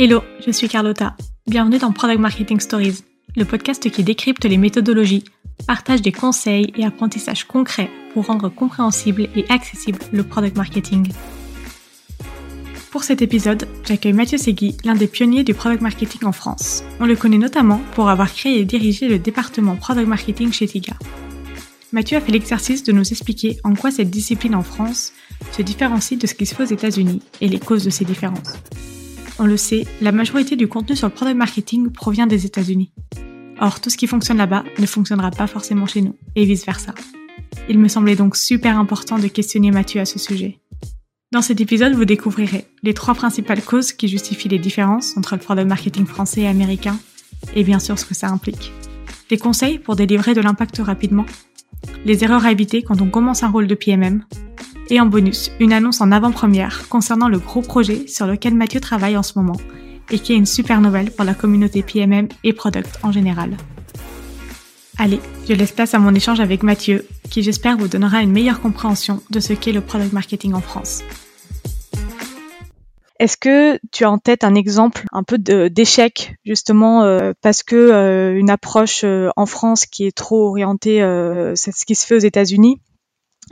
Hello, je suis Carlotta. Bienvenue dans Product Marketing Stories, le podcast qui décrypte les méthodologies, partage des conseils et apprentissages concrets pour rendre compréhensible et accessible le product marketing. Pour cet épisode, j'accueille Mathieu Segui, l'un des pionniers du product marketing en France. On le connaît notamment pour avoir créé et dirigé le département product marketing chez Tiga. Mathieu a fait l'exercice de nous expliquer en quoi cette discipline en France se différencie de ce qui se fait aux États-Unis et les causes de ces différences. On le sait, la majorité du contenu sur le product marketing provient des États-Unis. Or, tout ce qui fonctionne là-bas ne fonctionnera pas forcément chez nous, et vice-versa. Il me semblait donc super important de questionner Mathieu à ce sujet. Dans cet épisode, vous découvrirez les trois principales causes qui justifient les différences entre le product marketing français et américain, et bien sûr ce que ça implique. Des conseils pour délivrer de l'impact rapidement, les erreurs à éviter quand on commence un rôle de PMM, et en bonus, une annonce en avant-première concernant le gros projet sur lequel Mathieu travaille en ce moment et qui est une super nouvelle pour la communauté PMM et Product en général. Allez, je laisse place à mon échange avec Mathieu, qui j'espère vous donnera une meilleure compréhension de ce qu'est le product marketing en France. Est-ce que tu as en tête un exemple un peu d'échec justement euh, parce que euh, une approche euh, en France qui est trop orientée, c'est ce qui se fait aux États-Unis,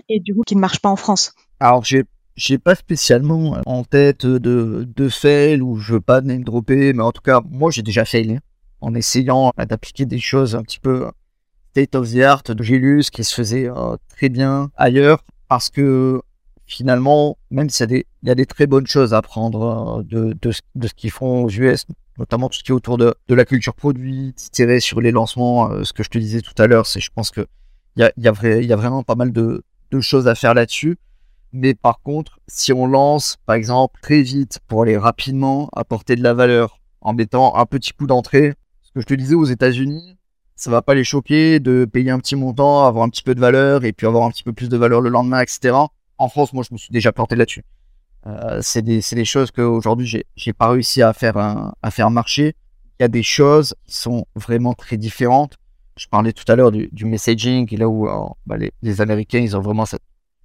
et du coup qui ne marche pas en France. Alors j'ai j'ai pas spécialement en tête de, de fail ou je veux pas name dropper, mais en tout cas moi j'ai déjà failé en essayant d'appliquer des choses un petit peu state of the art de Gélus qui se faisait euh, très bien ailleurs parce que finalement même s'il y, a des, très bonnes choses à apprendre euh, de, de, ce qu'ils font aux US, notamment tout ce qui est autour de, de la culture produit, tirer sur les lancements, euh, ce que je te disais tout à l'heure, c'est je pense que il y a, y, a y a vraiment pas mal de, de choses à faire là-dessus. Mais par contre, si on lance, par exemple, très vite pour aller rapidement apporter de la valeur en mettant un petit coup d'entrée, ce que je te disais aux États-Unis, ça va pas les choquer de payer un petit montant, avoir un petit peu de valeur et puis avoir un petit peu plus de valeur le lendemain, etc. En France, moi, je me suis déjà planté là-dessus. Euh, c'est des, choses qu'aujourd'hui, j'ai, j'ai pas réussi à faire, à faire marcher. Il y a des choses qui sont vraiment très différentes je parlais tout à l'heure du, messaging, là où bah, les, Américains, ils ont vraiment cette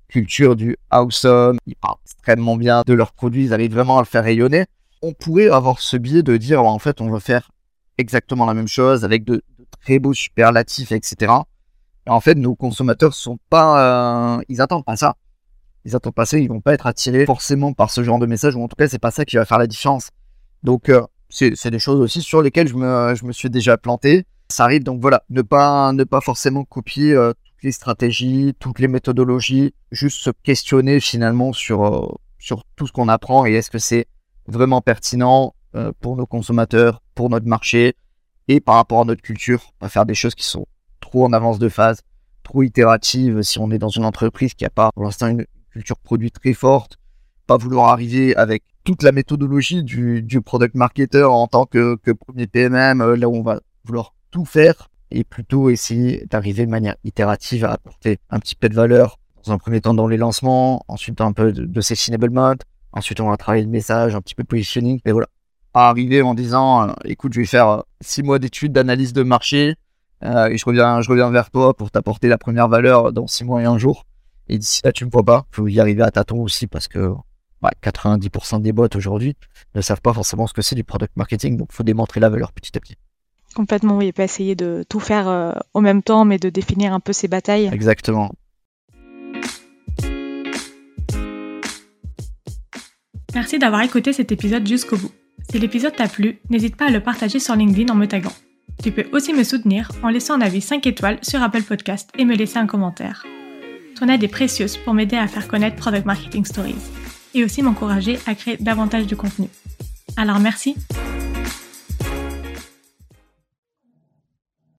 culture du awesome, ils parlent extrêmement bien de leurs produits, ils arrivent vraiment à le faire rayonner. On pourrait avoir ce biais de dire, en fait, on veut faire exactement la même chose avec de, très beaux superlatifs, etc. Et en fait, nos consommateurs sont pas, euh, ils attendent pas ça. Ils attendent pas ça, ils vont pas être attirés forcément par ce genre de message, ou en tout cas, c'est pas ça qui va faire la différence. Donc, euh, c'est des choses aussi sur lesquelles je me suis déjà planté ça arrive. Donc voilà, ne pas, ne pas forcément copier euh, toutes les stratégies, toutes les méthodologies, juste se questionner finalement sur, euh, sur tout ce qu'on apprend et est-ce que c'est vraiment pertinent euh, pour nos consommateurs, pour notre marché et par rapport à notre culture. Pas faire des choses qui sont trop en avance de phase, trop itératives si on est dans une entreprise qui n'a pas pour l'instant une culture produit très forte, pas vouloir arriver avec toute la méthodologie du, du product marketer en tant que, que premier PMM, là où on va vouloir tout faire et plutôt essayer d'arriver de manière itérative à apporter un petit peu de valeur dans un premier temps dans les lancements, ensuite un peu de, de mode, ensuite on va travailler le message, un petit peu de positioning, et voilà. À arriver en disant, euh, écoute, je vais faire euh, six mois d'études d'analyse de marché euh, et je reviens, je reviens vers toi pour t'apporter la première valeur dans six mois et un jour. Et d'ici là, tu me vois pas. Faut y arriver à tâtons aussi parce que 90% des bots aujourd'hui ne savent pas forcément ce que c'est du product marketing, donc faut démontrer la valeur petit à petit. Complètement, oui, et pas essayer de tout faire euh, au même temps, mais de définir un peu ses batailles. Exactement. Merci d'avoir écouté cet épisode jusqu'au bout. Si l'épisode t'a plu, n'hésite pas à le partager sur LinkedIn en me taguant. Tu peux aussi me soutenir en laissant un avis 5 étoiles sur Apple Podcast et me laisser un commentaire. Ton aide est précieuse pour m'aider à faire connaître Product Marketing Stories et aussi m'encourager à créer davantage de contenu. Alors merci